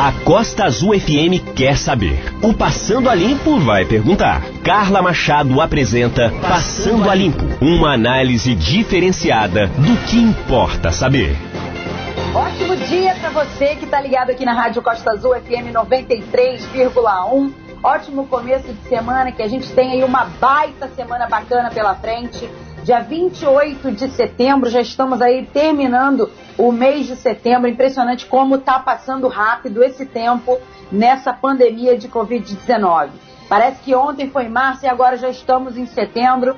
A Costa Azul FM quer saber. O Passando a Limpo vai perguntar. Carla Machado apresenta Passando a Limpo, uma análise diferenciada do que importa saber. Ótimo dia para você que está ligado aqui na Rádio Costa Azul FM 93,1. Ótimo começo de semana, que a gente tem aí uma baita semana bacana pela frente. Dia 28 de setembro, já estamos aí terminando o mês de setembro. Impressionante como está passando rápido esse tempo nessa pandemia de Covid-19. Parece que ontem foi março e agora já estamos em setembro.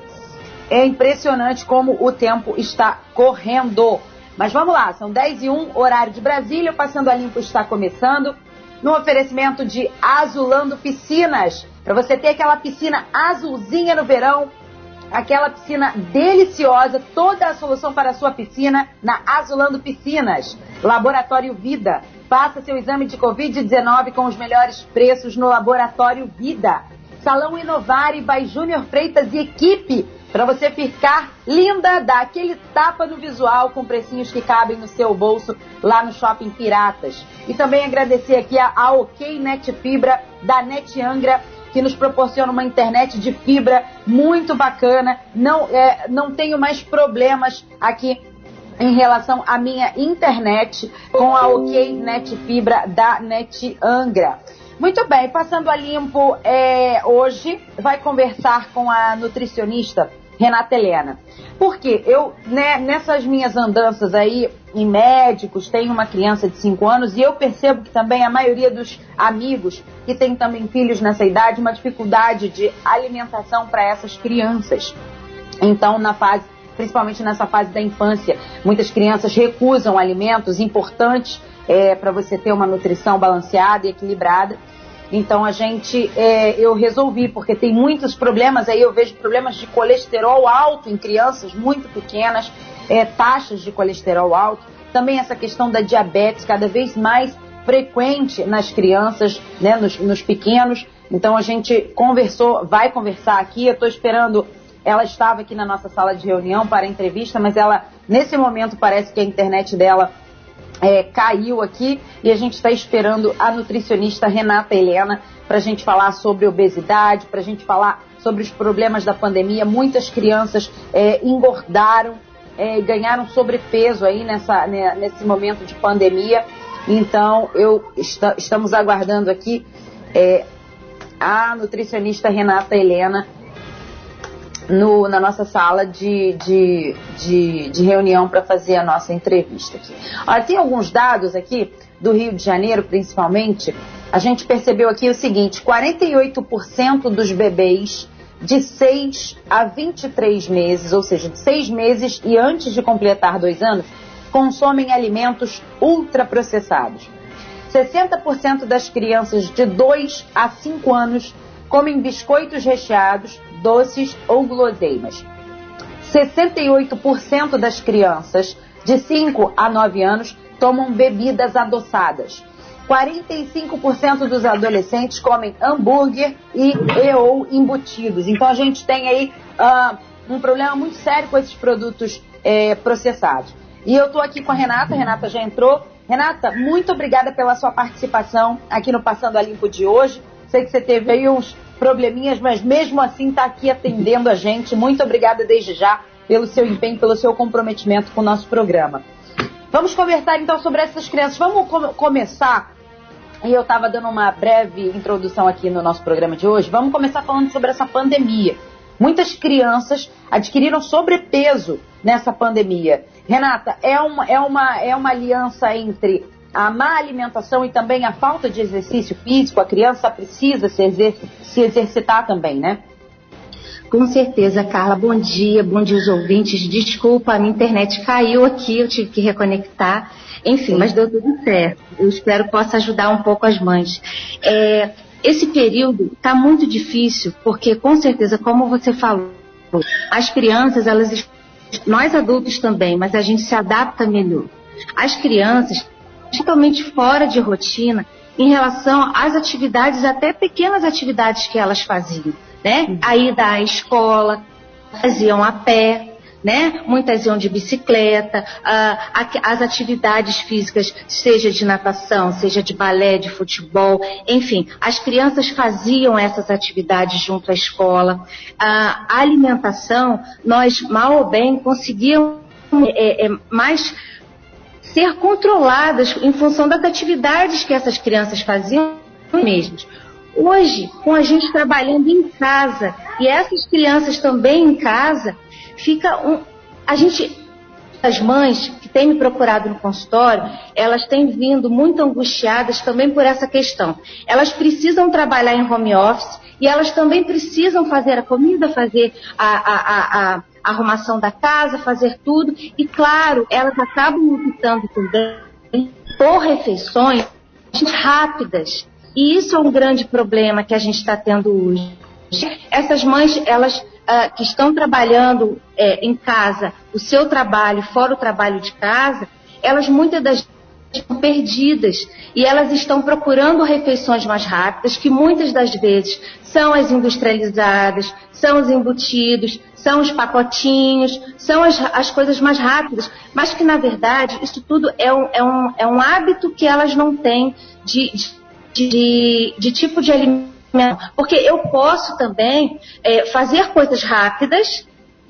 É impressionante como o tempo está correndo. Mas vamos lá, são 10 e 1, horário de Brasília, Passando a Limpo está começando. No oferecimento de Azulando Piscinas. Para você ter aquela piscina azulzinha no verão, aquela piscina deliciosa, toda a solução para a sua piscina na Azulando Piscinas. Laboratório Vida. Faça seu exame de Covid-19 com os melhores preços no Laboratório Vida. Salão Inovare by Júnior Freitas e equipe. Para você ficar linda, dá aquele tapa no visual com precinhos que cabem no seu bolso lá no Shopping Piratas. E também agradecer aqui a, a OK Net Fibra da Net Angra que nos proporciona uma internet de fibra muito bacana. Não, é, não tenho mais problemas aqui em relação à minha internet com a OK Net Fibra da Net Angra. Muito bem, passando a limpo é, hoje, vai conversar com a nutricionista Renata Helena. Porque eu, né, nessas minhas andanças aí em médicos, tenho uma criança de 5 anos e eu percebo que também a maioria dos amigos que têm também filhos nessa idade, uma dificuldade de alimentação para essas crianças. Então, na fase principalmente nessa fase da infância. Muitas crianças recusam alimentos importantes é, para você ter uma nutrição balanceada e equilibrada. Então a gente, é, eu resolvi, porque tem muitos problemas aí, eu vejo problemas de colesterol alto em crianças muito pequenas, é, taxas de colesterol alto, também essa questão da diabetes cada vez mais frequente nas crianças, né, nos, nos pequenos. Então a gente conversou, vai conversar aqui, eu estou esperando ela estava aqui na nossa sala de reunião para a entrevista, mas ela, nesse momento, parece que a internet dela é, caiu aqui e a gente está esperando a nutricionista Renata Helena para a gente falar sobre obesidade, para a gente falar sobre os problemas da pandemia. Muitas crianças é, engordaram é, ganharam sobrepeso aí nessa, né, nesse momento de pandemia. Então, eu estamos aguardando aqui é, a nutricionista Renata Helena no, na nossa sala de, de, de, de reunião para fazer a nossa entrevista aqui. Olha, tem alguns dados aqui do Rio de Janeiro, principalmente. A gente percebeu aqui o seguinte: 48% dos bebês de 6 a 23 meses, ou seja, de 6 meses e antes de completar dois anos, consomem alimentos ultraprocessados. 60% das crianças de 2 a 5 anos comem biscoitos recheados, doces ou guloseimas. 68% das crianças de 5 a 9 anos tomam bebidas adoçadas. 45% dos adolescentes comem hambúrguer e, e ou embutidos. Então a gente tem aí uh, um problema muito sério com esses produtos é, processados. E eu estou aqui com a Renata, a Renata já entrou. Renata, muito obrigada pela sua participação aqui no Passando a Limpo de hoje. Sei que você teve aí uns probleminhas, mas mesmo assim está aqui atendendo a gente. Muito obrigada desde já pelo seu empenho, pelo seu comprometimento com o nosso programa. Vamos conversar então sobre essas crianças. Vamos com começar. E eu estava dando uma breve introdução aqui no nosso programa de hoje. Vamos começar falando sobre essa pandemia. Muitas crianças adquiriram sobrepeso nessa pandemia. Renata, é uma, é uma, é uma aliança entre a má alimentação e também a falta de exercício físico, a criança precisa se, exer se exercitar também, né? Com certeza, Carla. Bom dia, bom dia aos ouvintes. Desculpa, a minha internet caiu aqui, eu tive que reconectar. Enfim, mas deu tudo certo. Eu espero que possa ajudar um pouco as mães. É, esse período está muito difícil, porque com certeza, como você falou, as crianças, elas, nós adultos também, mas a gente se adapta melhor. As crianças totalmente fora de rotina em relação às atividades, até pequenas atividades que elas faziam, né? Uhum. A ida à escola, faziam a pé, né? Muitas iam de bicicleta, uh, as atividades físicas, seja de natação, seja de balé, de futebol, enfim, as crianças faziam essas atividades junto à escola. Uh, a alimentação, nós mal ou bem conseguíamos é, é, mais ser controladas em função das atividades que essas crianças faziam mesmas. Hoje, com a gente trabalhando em casa e essas crianças também em casa, fica um. A gente, as mães que têm me procurado no consultório, elas têm vindo muito angustiadas também por essa questão. Elas precisam trabalhar em home office e elas também precisam fazer a comida, fazer a, a, a, a arrumação da casa, fazer tudo. E claro, elas acabam optando também por refeições rápidas. E isso é um grande problema que a gente está tendo hoje. Essas mães, elas uh, que estão trabalhando é, em casa, o seu trabalho, fora o trabalho de casa, elas muitas das estão perdidas e elas estão procurando refeições mais rápidas, que muitas das vezes são as industrializadas, são os embutidos, são os pacotinhos, são as, as coisas mais rápidas, mas que na verdade isso tudo é um, é um, é um hábito que elas não têm de, de, de, de tipo de alimentação. Porque eu posso também é, fazer coisas rápidas,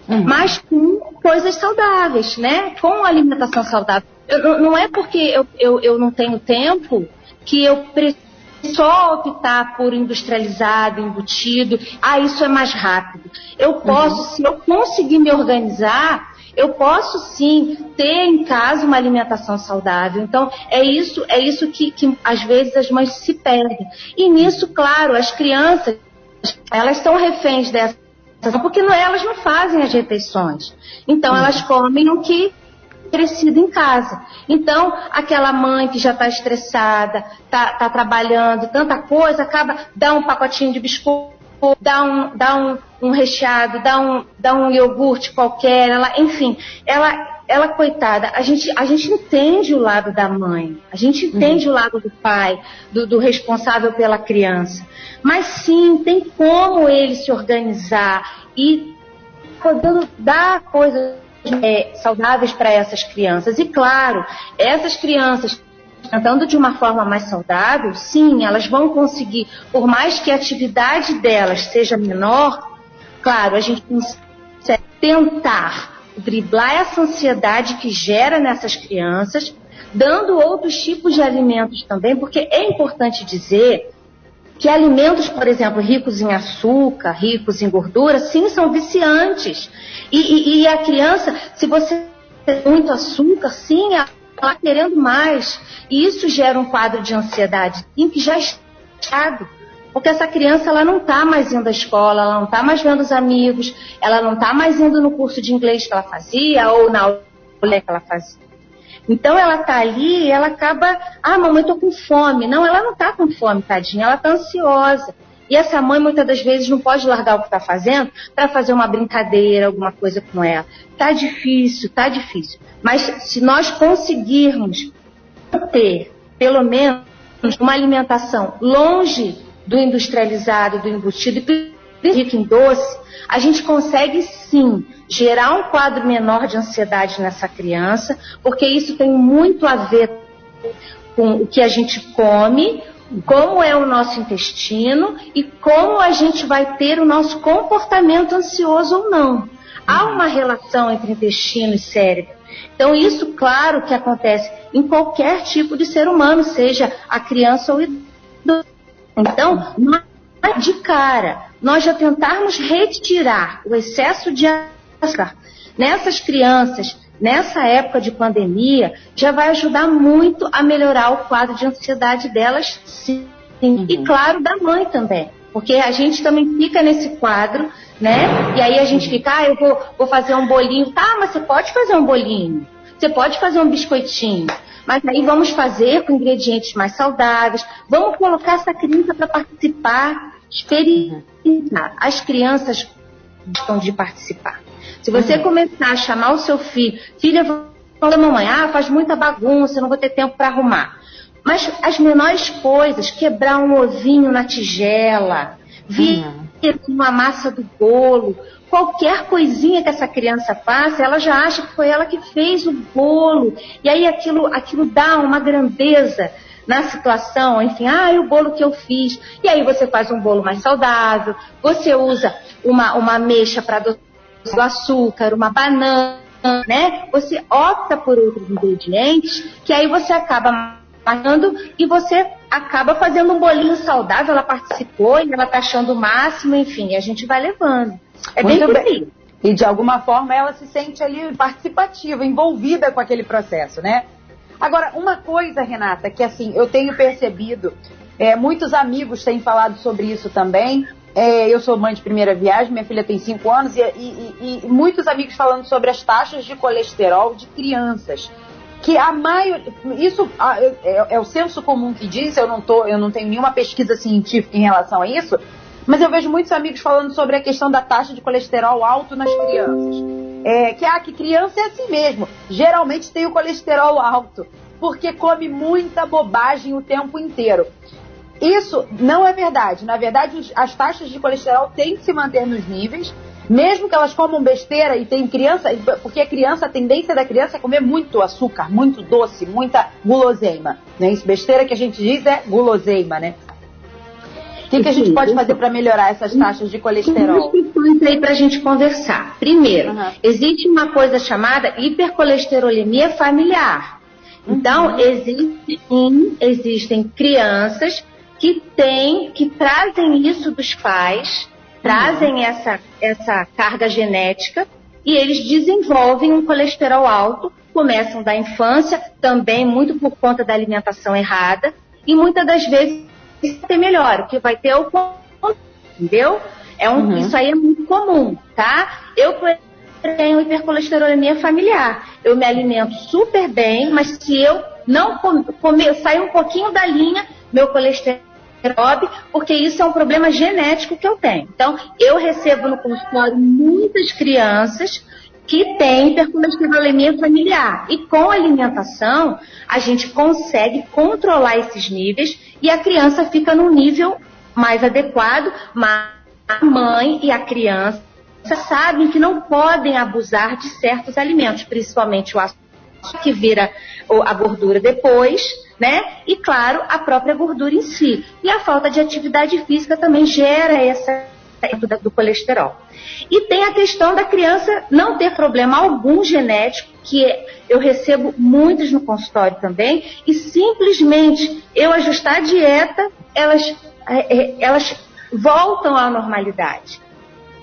uhum. mas com coisas saudáveis, né? Com alimentação saudável. Eu, não é porque eu, eu, eu não tenho tempo que eu preciso só optar por industrializado, embutido, ah, isso é mais rápido. Eu posso, uhum. se eu conseguir me organizar, eu posso sim ter em casa uma alimentação saudável. Então, é isso, é isso que, que às vezes as mães se perdem. E nisso, claro, as crianças, elas são reféns dessa porque não, elas não fazem as refeições. Então, uhum. elas comem o que crescido em casa. Então, aquela mãe que já está estressada, está tá trabalhando, tanta coisa, acaba, dá um pacotinho de biscoito, dá um, dá um, um recheado, dá um, dá um iogurte qualquer, ela, enfim, ela, ela coitada, a gente, a gente entende o lado da mãe, a gente entende uhum. o lado do pai, do, do responsável pela criança. Mas sim, tem como ele se organizar e podendo dar coisas é, saudáveis para essas crianças. E claro, essas crianças andando de uma forma mais saudável, sim, elas vão conseguir, por mais que a atividade delas seja menor, claro, a gente consegue tentar driblar essa ansiedade que gera nessas crianças, dando outros tipos de alimentos também, porque é importante dizer que alimentos, por exemplo, ricos em açúcar, ricos em gordura, sim, são viciantes. E, e, e a criança, se você tem muito açúcar, sim, ela está querendo mais. E isso gera um quadro de ansiedade, sim, que já está porque essa criança ela não está mais indo à escola, ela não está mais vendo os amigos, ela não está mais indo no curso de inglês que ela fazia ou na aula que ela fazia. Então ela tá ali e ela acaba, ah, mamãe, tô com fome. Não, ela não tá com fome, tadinha, ela tá ansiosa. E essa mãe muitas das vezes não pode largar o que está fazendo para fazer uma brincadeira, alguma coisa com ela. Tá difícil, tá difícil. Mas se nós conseguirmos ter, pelo menos, uma alimentação longe do industrializado, do embutido e rico em doce, a gente consegue sim gerar um quadro menor de ansiedade nessa criança, porque isso tem muito a ver com o que a gente come, como é o nosso intestino e como a gente vai ter o nosso comportamento ansioso ou não. Há uma relação entre intestino e cérebro. Então, isso, claro, que acontece em qualquer tipo de ser humano, seja a criança ou idoso. Então, de cara, nós já tentarmos retirar o excesso de açúcar nessas crianças, nessa época de pandemia, já vai ajudar muito a melhorar o quadro de ansiedade delas, sim. Uhum. E claro, da mãe também. Porque a gente também fica nesse quadro, né? E aí a gente fica, ah, eu vou, vou fazer um bolinho. Tá, mas você pode fazer um bolinho. Você pode fazer um biscoitinho. Mas aí vamos fazer com ingredientes mais saudáveis. Vamos colocar essa criança para participar, experimentar. As crianças gostam de participar. Se você uhum. começar a chamar o seu filho, filha, fala mamãe, ah, faz muita bagunça, não vou ter tempo para arrumar. Mas as menores coisas, quebrar um ovinho na tigela, vir, uhum. Uma massa do bolo, qualquer coisinha que essa criança faça, ela já acha que foi ela que fez o bolo. E aí aquilo, aquilo dá uma grandeza na situação, enfim, ah, o bolo que eu fiz. E aí você faz um bolo mais saudável, você usa uma, uma mexa para do açúcar, uma banana, né? Você opta por outros ingredientes que aí você acaba matando e você acaba fazendo um bolinho saudável. Ela participou e ela tá achando o máximo, enfim, a gente vai levando. É Muito bem aí. E de alguma forma ela se sente ali participativa, envolvida com aquele processo, né? Agora, uma coisa, Renata, que assim, eu tenho percebido, é, muitos amigos têm falado sobre isso também. É, eu sou mãe de primeira viagem, minha filha tem 5 anos, e, e, e, muitos amigos falando sobre as taxas de colesterol de crianças. Que a maioria. Isso é, é, o senso comum que diz, eu não, tô, eu não tenho nenhuma pesquisa científica em relação a isso, mas eu vejo muitos amigos falando sobre a questão da taxa de colesterol alto nas crianças. É, que, ah, que criança é assim mesmo. Geralmente tem o colesterol alto, porque come muita bobagem o tempo inteiro. Isso não é verdade. Na verdade, as taxas de colesterol têm que se manter nos níveis, mesmo que elas comam besteira e tem criança, porque a criança, a tendência da criança é comer muito açúcar, muito doce, muita guloseima. Né? Isso, besteira que a gente diz é guloseima, né? O que, que a gente pode fazer para melhorar essas taxas de colesterol? Tem questões aí para a gente conversar. Primeiro, uhum. existe uma coisa chamada hipercolesterolemia familiar. Então, uhum. existem, existem crianças que têm, que trazem isso dos pais, trazem essa, essa carga genética e eles desenvolvem um colesterol alto, começam da infância, também muito por conta da alimentação errada, e muitas das vezes ter melhor, o que vai ter é o entendeu? É um, uhum. Isso aí é muito comum, tá? Eu tenho hipercolesterolemia familiar. Eu me alimento super bem, mas se eu não comer, sair um pouquinho da linha, meu colesterol porque isso é um problema genético que eu tenho. Então, eu recebo no consultório muitas crianças que têm hipercolesterolemia familiar. E com alimentação, a gente consegue controlar esses níveis e a criança fica num nível mais adequado, mas a mãe e a criança sabem que não podem abusar de certos alimentos, principalmente o açúcar que vira a gordura depois, né? E claro, a própria gordura em si. E a falta de atividade física também gera essa do colesterol. E tem a questão da criança não ter problema algum genético, que eu recebo muitos no consultório também, e simplesmente eu ajustar a dieta, elas, é, é, elas voltam à normalidade.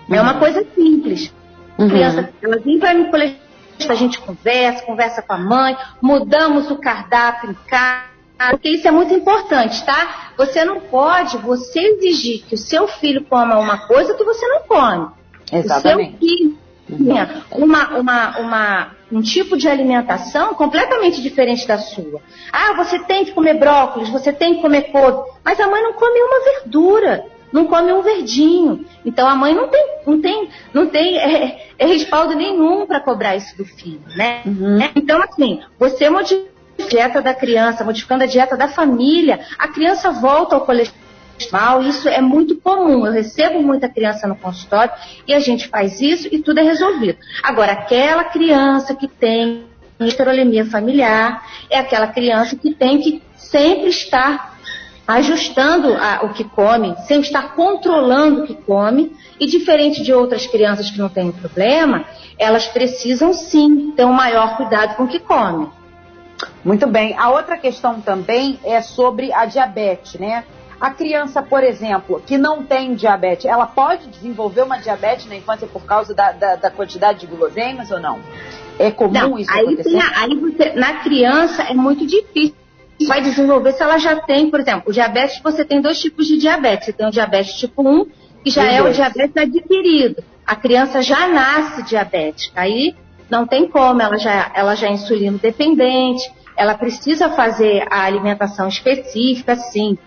Uhum. É uma uhum. coisa simples. A uhum. criança, ela vem para mim colesterol, a gente conversa, conversa com a mãe, mudamos o cardápio em casa, porque isso é muito importante, tá? Você não pode, você exigir que o seu filho coma uma coisa que você não come. Exatamente. O seu filho tinha uma, uma, uma, um tipo de alimentação completamente diferente da sua. Ah, você tem que comer brócolis, você tem que comer couve, mas a mãe não come uma verdura, não come um verdinho. Então a mãe não tem, não tem, não tem é, é respaldo nenhum para cobrar isso do filho, né? Uhum. Então assim, você modifica a dieta da criança, modificando a dieta da família, a criança volta ao colesterol isso é muito comum. Eu recebo muita criança no consultório e a gente faz isso e tudo é resolvido. Agora, aquela criança que tem esterolemia familiar é aquela criança que tem que sempre estar ajustando a, o que come, sempre estar controlando o que come, e diferente de outras crianças que não têm problema, elas precisam sim ter um maior cuidado com o que come. Muito bem. A outra questão também é sobre a diabetes, né? A criança, por exemplo, que não tem diabetes, ela pode desenvolver uma diabetes na infância por causa da, da, da quantidade de guloseimas ou não? É comum não, isso aí acontecer? Tem, aí você, na criança é muito difícil. Vai desenvolver se ela já tem, por exemplo, o diabetes, você tem dois tipos de diabetes. Você tem o diabetes tipo 1, que já é o diabetes adquirido. A criança já nasce diabética. Aí não tem como, ela já, ela já é insulino dependente, ela precisa fazer a alimentação específica, sim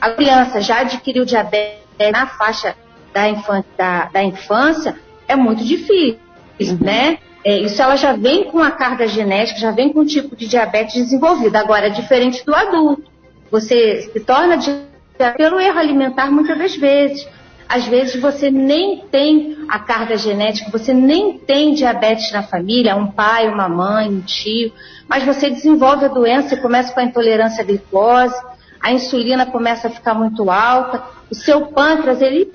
a criança já adquiriu diabetes na faixa da, infância, da, da infância, é muito difícil, uhum. né? É, isso ela já vem com a carga genética, já vem com um tipo de diabetes desenvolvido. Agora, é diferente do adulto. Você se torna diabético pelo erro alimentar muitas das vezes. às vezes você nem tem a carga genética, você nem tem diabetes na família, um pai, uma mãe, um tio, mas você desenvolve a doença e começa com a intolerância à glicose, a insulina começa a ficar muito alta, o seu pâncreas, ele.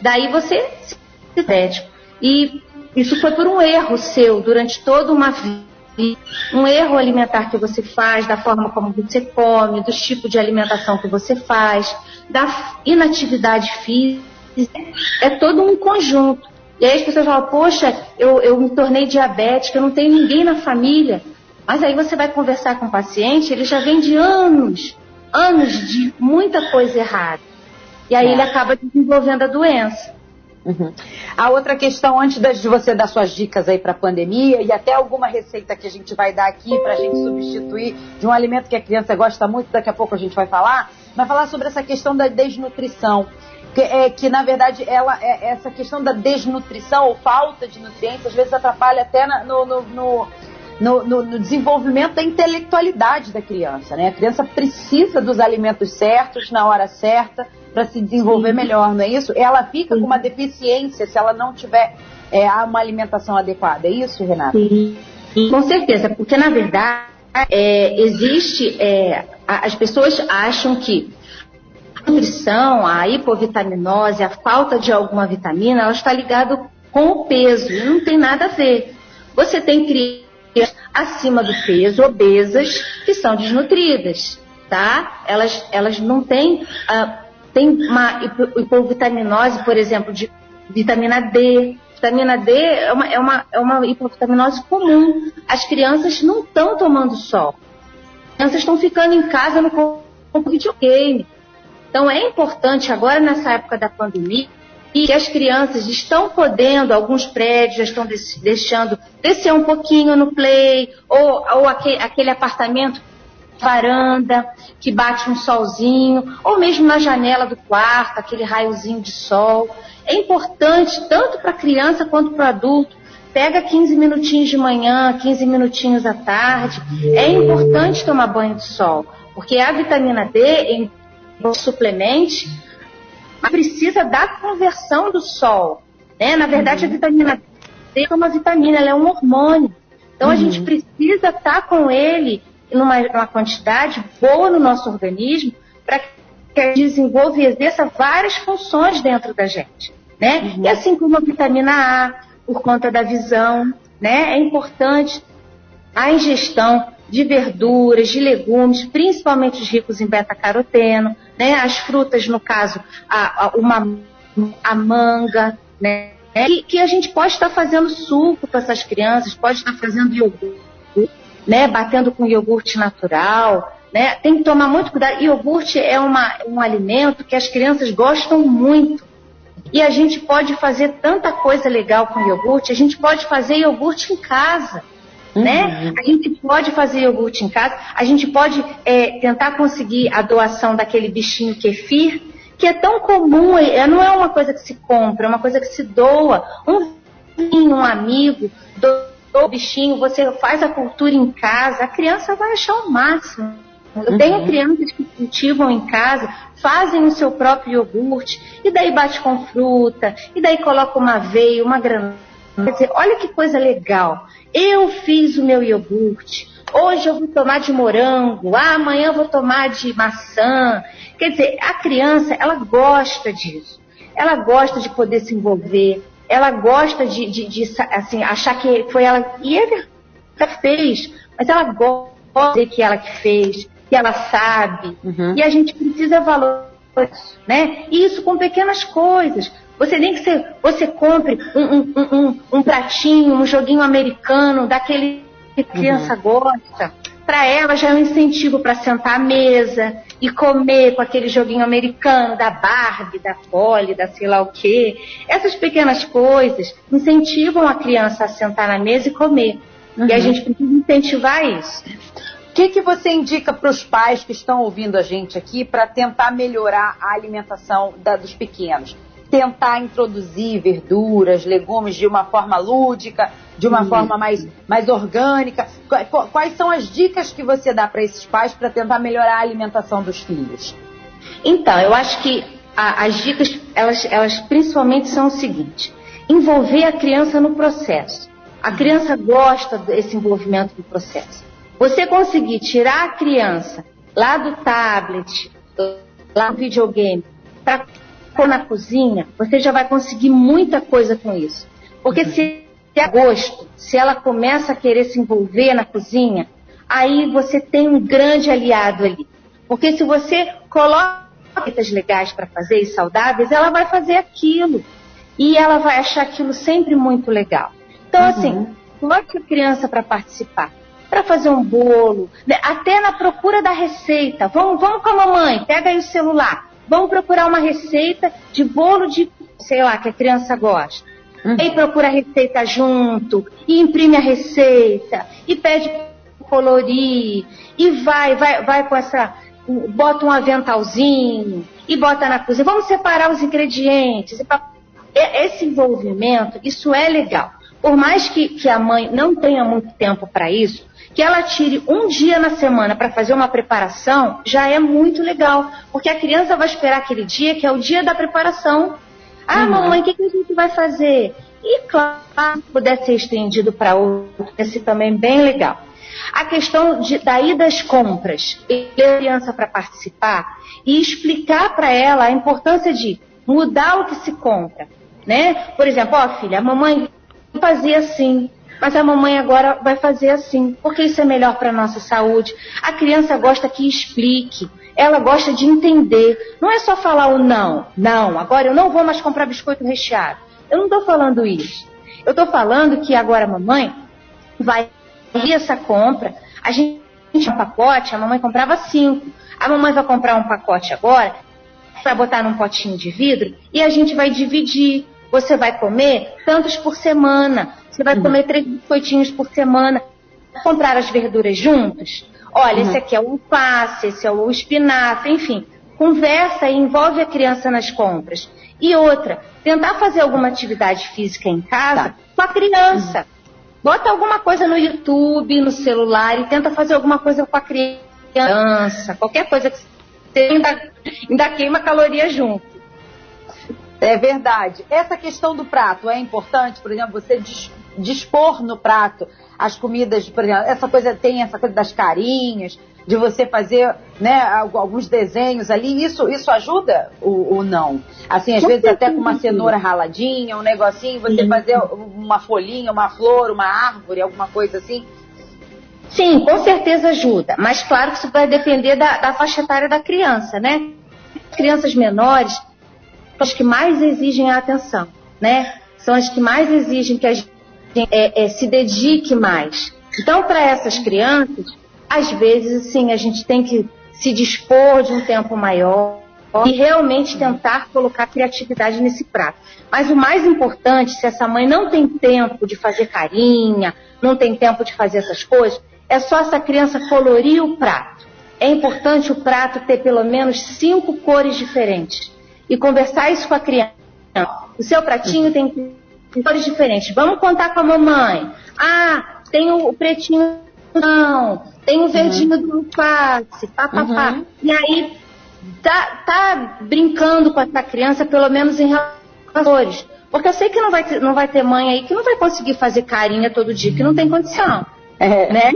Daí você se diabético. E isso foi por um erro seu durante toda uma vida um erro alimentar que você faz, da forma como você come, do tipo de alimentação que você faz, da inatividade física, é todo um conjunto. E aí as pessoas falam, poxa, eu, eu me tornei diabética, eu não tenho ninguém na família. Mas aí você vai conversar com o paciente, ele já vem de anos, anos de muita coisa errada. E aí é. ele acaba desenvolvendo a doença. Uhum. A outra questão, antes de você dar suas dicas aí para a pandemia e até alguma receita que a gente vai dar aqui para a gente substituir de um alimento que a criança gosta muito, daqui a pouco a gente vai falar, vai falar sobre essa questão da desnutrição. Que, é, que na verdade ela é, essa questão da desnutrição ou falta de nutrientes às vezes atrapalha até na, no, no, no no, no, no, desenvolvimento da intelectualidade da criança. Né? A criança precisa dos alimentos certos, na hora certa, para se desenvolver Sim. melhor, não é isso? Ela fica Sim. com uma deficiência se ela não tiver é, uma alimentação adequada. É isso, Renata? Sim, com certeza, porque na verdade é, existe. É, as pessoas acham que a nutrição, a hipovitaminose, a falta de alguma vitamina, ela está ligada com o peso. E não tem nada a ver. Você tem crianças acima do peso, obesas, que são desnutridas, tá? Elas, elas não têm uh, tem uma hipovitaminose, por exemplo, de vitamina D. Vitamina D é uma, é uma, é uma hipovitaminose comum. As crianças não estão tomando sol. As crianças estão ficando em casa no videogame. Então é importante agora nessa época da pandemia que as crianças estão podendo, alguns prédios já estão deixando descer um pouquinho no play, ou, ou aquele, aquele apartamento varanda, que bate um solzinho, ou mesmo na janela do quarto, aquele raiozinho de sol. É importante, tanto para a criança quanto para o adulto, pega 15 minutinhos de manhã, 15 minutinhos à tarde. É importante tomar banho de sol, porque a vitamina D, em suplemente, precisa da conversão do sol. Né? Na verdade, a uhum. vitamina D é uma vitamina, ela é um hormônio. Então, uhum. a gente precisa estar tá com ele numa, numa quantidade boa no nosso organismo para que desenvolva e exerça várias funções dentro da gente. Né? Uhum. E assim como a vitamina A, por conta da visão, né? é importante a ingestão de verduras, de legumes, principalmente os ricos em beta-caroteno, né? as frutas, no caso, a, a, uma, a manga, né? Que, que, a gente pode estar fazendo suco para essas crianças, pode estar fazendo iogurte, né, batendo com iogurte natural, né? Tem que tomar muito cuidado. Iogurte é uma, um alimento que as crianças gostam muito. E a gente pode fazer tanta coisa legal com iogurte. A gente pode fazer iogurte em casa. Uhum. Né? A gente pode fazer iogurte em casa, a gente pode é, tentar conseguir a doação daquele bichinho kefir, que é tão comum, é, não é uma coisa que se compra, é uma coisa que se doa. Um um amigo, doa o bichinho, você faz a cultura em casa, a criança vai achar o máximo. Eu uhum. tenho crianças que cultivam em casa, fazem o seu próprio iogurte, e daí bate com fruta, e daí coloca uma aveia, uma granola. Quer dizer, olha que coisa legal. Eu fiz o meu iogurte. Hoje eu vou tomar de morango, ah, amanhã eu vou tomar de maçã. Quer dizer, a criança, ela gosta disso. Ela gosta de poder se envolver ela gosta de, de, de, assim, achar que foi ela. E ele fez, mas ela gosta de que ela que fez, que ela sabe. Uhum. E a gente precisa valorizar isso, né? E isso com pequenas coisas. Você nem que você, você compre um, um, um, um pratinho, um joguinho americano, daquele que a criança uhum. gosta para ela já é um incentivo para sentar à mesa e comer com aquele joguinho americano da Barbie, da Polly, da sei lá o quê. Essas pequenas coisas incentivam a criança a sentar na mesa e comer. Uhum. E a uhum. gente precisa incentivar isso. O que, que você indica para os pais que estão ouvindo a gente aqui para tentar melhorar a alimentação da, dos pequenos? Tentar introduzir verduras, legumes de uma forma lúdica, de uma forma mais, mais orgânica. Quais são as dicas que você dá para esses pais para tentar melhorar a alimentação dos filhos? Então, eu acho que a, as dicas, elas, elas principalmente são o seguinte: envolver a criança no processo. A criança gosta desse envolvimento no processo. Você conseguir tirar a criança lá do tablet, lá do videogame, para pôr na cozinha, você já vai conseguir muita coisa com isso. Porque se é gosto, se ela começa a querer se envolver na cozinha, aí você tem um grande aliado ali. Porque se você coloca receitas legais para fazer e saudáveis, ela vai fazer aquilo. E ela vai achar aquilo sempre muito legal. Então, assim, uhum. assim, coloque a criança para participar, para fazer um bolo, né? até na procura da receita. Vamos, vamos com a mamãe, pega aí o celular. Vamos procurar uma receita de bolo de, sei lá, que a criança gosta. Uhum. Aí procura a receita junto, e imprime a receita, e pede colorir, e vai, vai, vai com essa bota um aventalzinho e bota na cozinha. Vamos separar os ingredientes. Esse envolvimento, isso é legal. Por mais que, que a mãe não tenha muito tempo para isso, que ela tire um dia na semana para fazer uma preparação, já é muito legal. Porque a criança vai esperar aquele dia, que é o dia da preparação. Ah, uhum. mamãe, o que, que a gente vai fazer? E claro, se puder ser estendido para outro, esse também bem legal. A questão de, daí das compras, ter a criança para participar e explicar para ela a importância de mudar o que se compra. Né? Por exemplo, ó filha, a mamãe fazia assim, mas a mamãe agora vai fazer assim, porque isso é melhor para a nossa saúde. A criança gosta que explique, ela gosta de entender. Não é só falar o não, não, agora eu não vou mais comprar biscoito recheado. Eu não estou falando isso. Eu estou falando que agora a mamãe vai essa compra, a gente um pacote, a mamãe comprava cinco. A mamãe vai comprar um pacote agora para botar num potinho de vidro e a gente vai dividir. Você vai comer tantos por semana. Você vai uhum. comer três biscoitinhos por semana. Comprar as verduras juntos. Olha, uhum. esse aqui é o alface, esse é o espinafre, enfim. Conversa e envolve a criança nas compras. E outra, tentar fazer alguma atividade física em casa tá. com a criança. Uhum. Bota alguma coisa no YouTube, no celular e tenta fazer alguma coisa com a criança, qualquer coisa que você ainda, ainda queima caloria junto. É verdade. Essa questão do prato é importante, por exemplo, você dispor no prato as comidas, por exemplo, essa coisa tem essa coisa das carinhas, de você fazer né, alguns desenhos ali, isso, isso ajuda ou, não? Assim, às vezes até com uma cenoura raladinha, um negocinho, você fazer uma folhinha, uma flor, uma árvore, alguma coisa assim. Sim, com certeza ajuda, mas claro que isso vai depender da, da faixa etária da criança, né? Crianças menores são as que mais exigem a atenção, né? São as que mais exigem que a gente é, é, se dedique mais. Então, para essas crianças, às vezes, sim, a gente tem que se dispor de um tempo maior e realmente tentar colocar criatividade nesse prato. Mas o mais importante, se essa mãe não tem tempo de fazer carinha, não tem tempo de fazer essas coisas, é só essa criança colorir o prato. É importante o prato ter pelo menos cinco cores diferentes. E conversar isso com a criança. O seu pratinho tem cores diferentes. Vamos contar com a mamãe. Ah, tem o pretinho não, tem o verdinho uhum. do alface, papapá. Uhum. E aí, tá, tá brincando com essa criança, pelo menos em relações. Porque eu sei que não vai, ter, não vai ter mãe aí que não vai conseguir fazer carinha todo dia, que não tem condição. É. Né?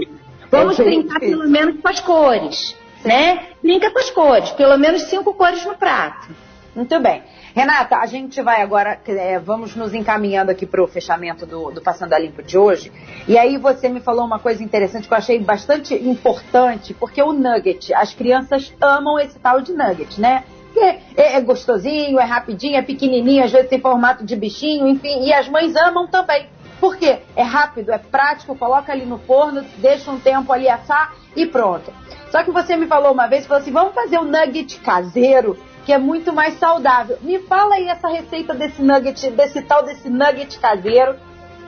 Vamos é brincar pelo menos com as cores. Né? Brinca com as cores, pelo menos cinco cores no prato. Muito bem. Renata, a gente vai agora, é, vamos nos encaminhando aqui para o fechamento do, do Passando a Limpo de hoje. E aí você me falou uma coisa interessante que eu achei bastante importante, porque o nugget, as crianças amam esse tal de nugget, né? Porque é, é gostosinho, é rapidinho, é pequenininho, às vezes tem formato de bichinho, enfim, e as mães amam também. Por quê? É rápido, é prático, coloca ali no forno, deixa um tempo ali assar e pronto. Só que você me falou uma vez, falou assim, vamos fazer um nugget caseiro que é muito mais saudável. Me fala aí essa receita desse nugget, desse tal desse nugget caseiro,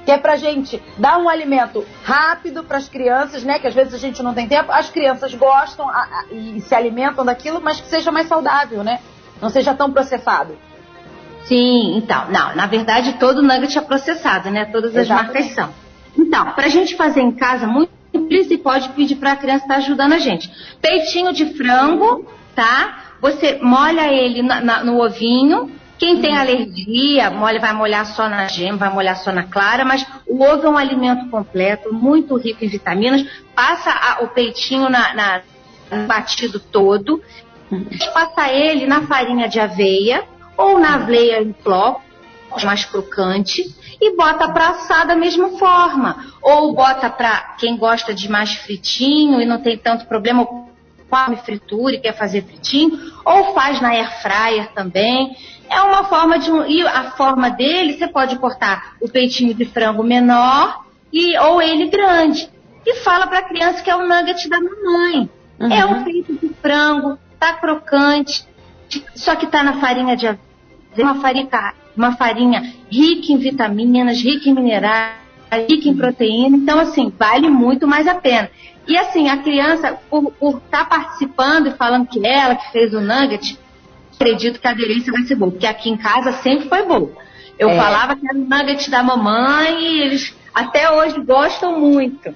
que é pra gente dar um alimento rápido para as crianças, né? Que às vezes a gente não tem tempo. As crianças gostam a, a, e se alimentam daquilo, mas que seja mais saudável, né? Não seja tão processado. Sim, então, não, na verdade todo nugget é processado, né? Todas as Exatamente. marcas são. Então, pra gente fazer em casa, muito simples e pode pedir para a criança estar tá ajudando a gente. Peitinho de frango, tá? Você molha ele na, na, no ovinho. Quem tem alergia, molha, vai molhar só na gema, vai molhar só na clara, mas o ovo é um alimento completo, muito rico em vitaminas. Passa a, o peitinho na, na, no batido todo. Passa ele na farinha de aveia ou na aveia em flocos, mais crocante e bota para assar da mesma forma. Ou bota para quem gosta de mais fritinho e não tem tanto problema, come fritura e quer fazer fritinho, ou faz na air fryer também. É uma forma de e a forma dele, você pode cortar o peitinho de frango menor e ou ele grande. E fala para a criança que é o nugget da mamãe. Uhum. É um peito de frango, tá crocante, só que tá na farinha de aveia, uma farinha uma farinha rica em vitaminas, rica em minerais, rica em proteína. Então, assim, vale muito mais a pena. E assim, a criança, por estar tá participando e falando que ela que fez o nugget, acredito que a aderência vai ser boa, porque aqui em casa sempre foi boa. Eu é. falava que era o nugget da mamãe e eles até hoje gostam muito.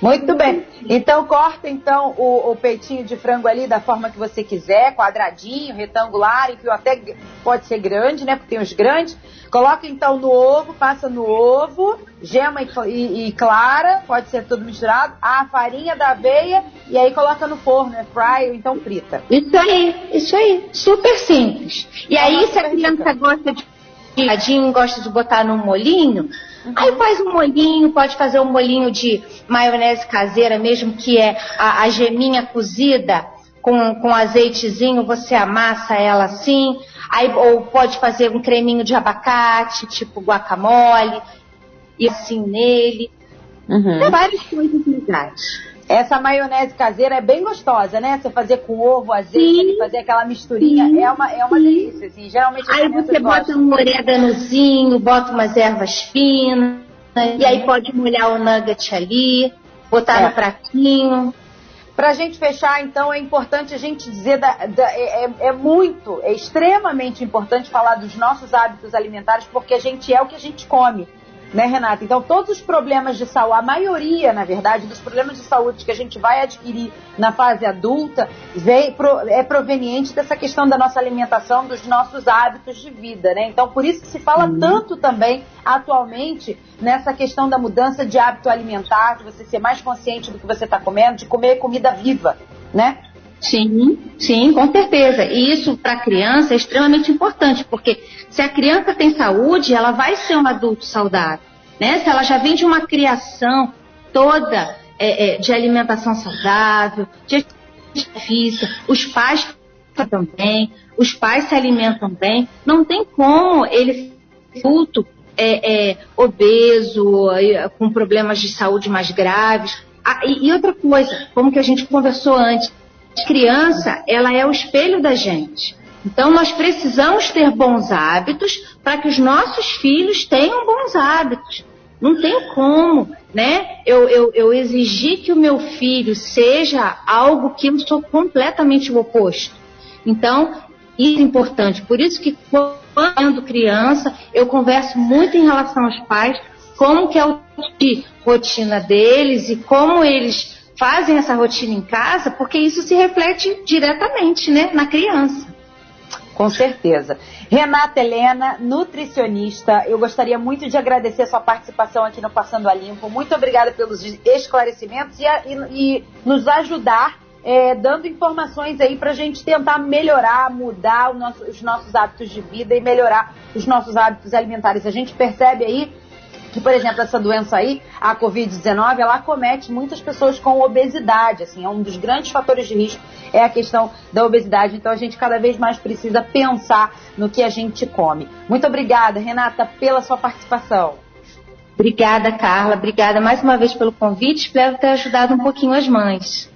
Muito bem. Então corta então o, o, peitinho de frango ali da forma que você quiser, quadradinho, retangular, enfim, até pode ser grande, né? Porque tem os grandes. Coloca então no ovo, passa no ovo, gema e, e, e, clara, pode ser tudo misturado, a farinha da aveia e aí coloca no forno, é fry ou então frita. Isso aí, isso aí, super simples. E é aí se a criança gosta de gosta de botar num molinho, Uhum. Aí faz um molhinho, pode fazer um molhinho de maionese caseira mesmo, que é a, a geminha cozida com, com azeitezinho, você amassa ela assim. Aí, ou pode fazer um creminho de abacate, tipo guacamole, e assim nele. Uhum. Tem várias coisas legais. Essa maionese caseira é bem gostosa, né? Você fazer com ovo, azeite, fazer aquela misturinha, sim, é uma, é uma delícia, assim. Geralmente Aí você bota um oréganozinho, bota umas ervas finas, uhum. e aí pode molhar o nugget ali, botar é. no pratinho. Para a gente fechar, então, é importante a gente dizer, da, da, é, é, é, muito, é extremamente importante falar dos nossos hábitos alimentares, porque a gente é o que a gente come né, Renata? Então, todos os problemas de saúde, a maioria, na verdade, dos problemas de saúde que a gente vai adquirir na fase adulta vem, é proveniente dessa questão da nossa alimentação, dos nossos hábitos de vida, né? Então, por isso que se fala uhum. tanto também, atualmente, nessa questão da mudança de hábito alimentar, de você ser mais consciente do que você está comendo, de comer comida viva, né? Sim, sim, com certeza. E isso para a criança é extremamente importante, porque se a criança tem saúde, ela vai ser um adulto saudável. Né? Se ela já vem de uma criação toda é, é, de alimentação saudável, de física, os pais também, os pais se alimentam bem, não tem como ele adulto é, é, obeso, com problemas de saúde mais graves. Ah, e, e outra coisa, como que a gente conversou antes, criança, ela é o espelho da gente. Então, nós precisamos ter bons hábitos para que os nossos filhos tenham bons hábitos. Não tem como, né? Eu, eu, eu exigir que o meu filho seja algo que eu sou completamente o oposto. Então, isso é importante. Por isso que, quando criança, eu converso muito em relação aos pais, como que é o de rotina deles e como eles fazem essa rotina em casa, porque isso se reflete diretamente né, na criança. Com certeza. Renata Helena, nutricionista, eu gostaria muito de agradecer a sua participação aqui no Passando a Limpo. Muito obrigada pelos esclarecimentos e, e, e nos ajudar é, dando informações aí para a gente tentar melhorar, mudar nosso, os nossos hábitos de vida e melhorar os nossos hábitos alimentares. A gente percebe aí que, por exemplo, essa doença aí, a Covid-19, ela acomete muitas pessoas com obesidade, assim, é um dos grandes fatores de risco é a questão da obesidade, então a gente cada vez mais precisa pensar no que a gente come. Muito obrigada, Renata, pela sua participação. Obrigada, Carla, obrigada mais uma vez pelo convite, espero ter ajudado um pouquinho as mães.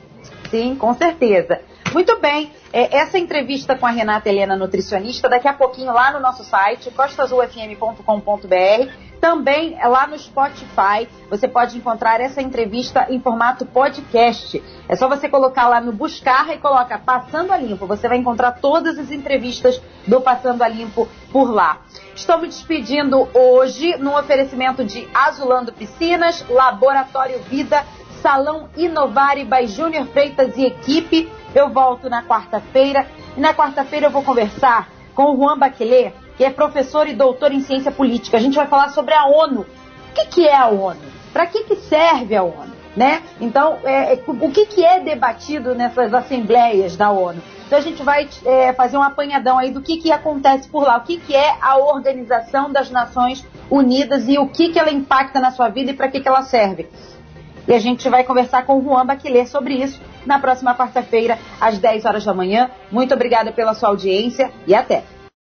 Sim, com certeza. Muito bem, é, essa entrevista com a Renata Helena, nutricionista, daqui a pouquinho lá no nosso site, costazulfm.com.br, também lá no Spotify, você pode encontrar essa entrevista em formato podcast. É só você colocar lá no buscar e coloca Passando a Limpo. Você vai encontrar todas as entrevistas do Passando a Limpo por lá. Estou me despedindo hoje no oferecimento de Azulando Piscinas, Laboratório Vida, Salão Inovare by Júnior Freitas e equipe Eu volto na quarta-feira e na quarta-feira eu vou conversar com o Juan Baquelet, que é professor e doutor em ciência política. A gente vai falar sobre a ONU. O que, que é a ONU? Para que, que serve a ONU? Né? Então, é, é, o que, que é debatido nessas assembleias da ONU? Então a gente vai é, fazer um apanhadão aí do que, que acontece por lá, o que, que é a Organização das Nações Unidas e o que, que ela impacta na sua vida e para que, que ela serve. E a gente vai conversar com o Juan Baquiler sobre isso na próxima quarta-feira, às 10 horas da manhã. Muito obrigada pela sua audiência e até!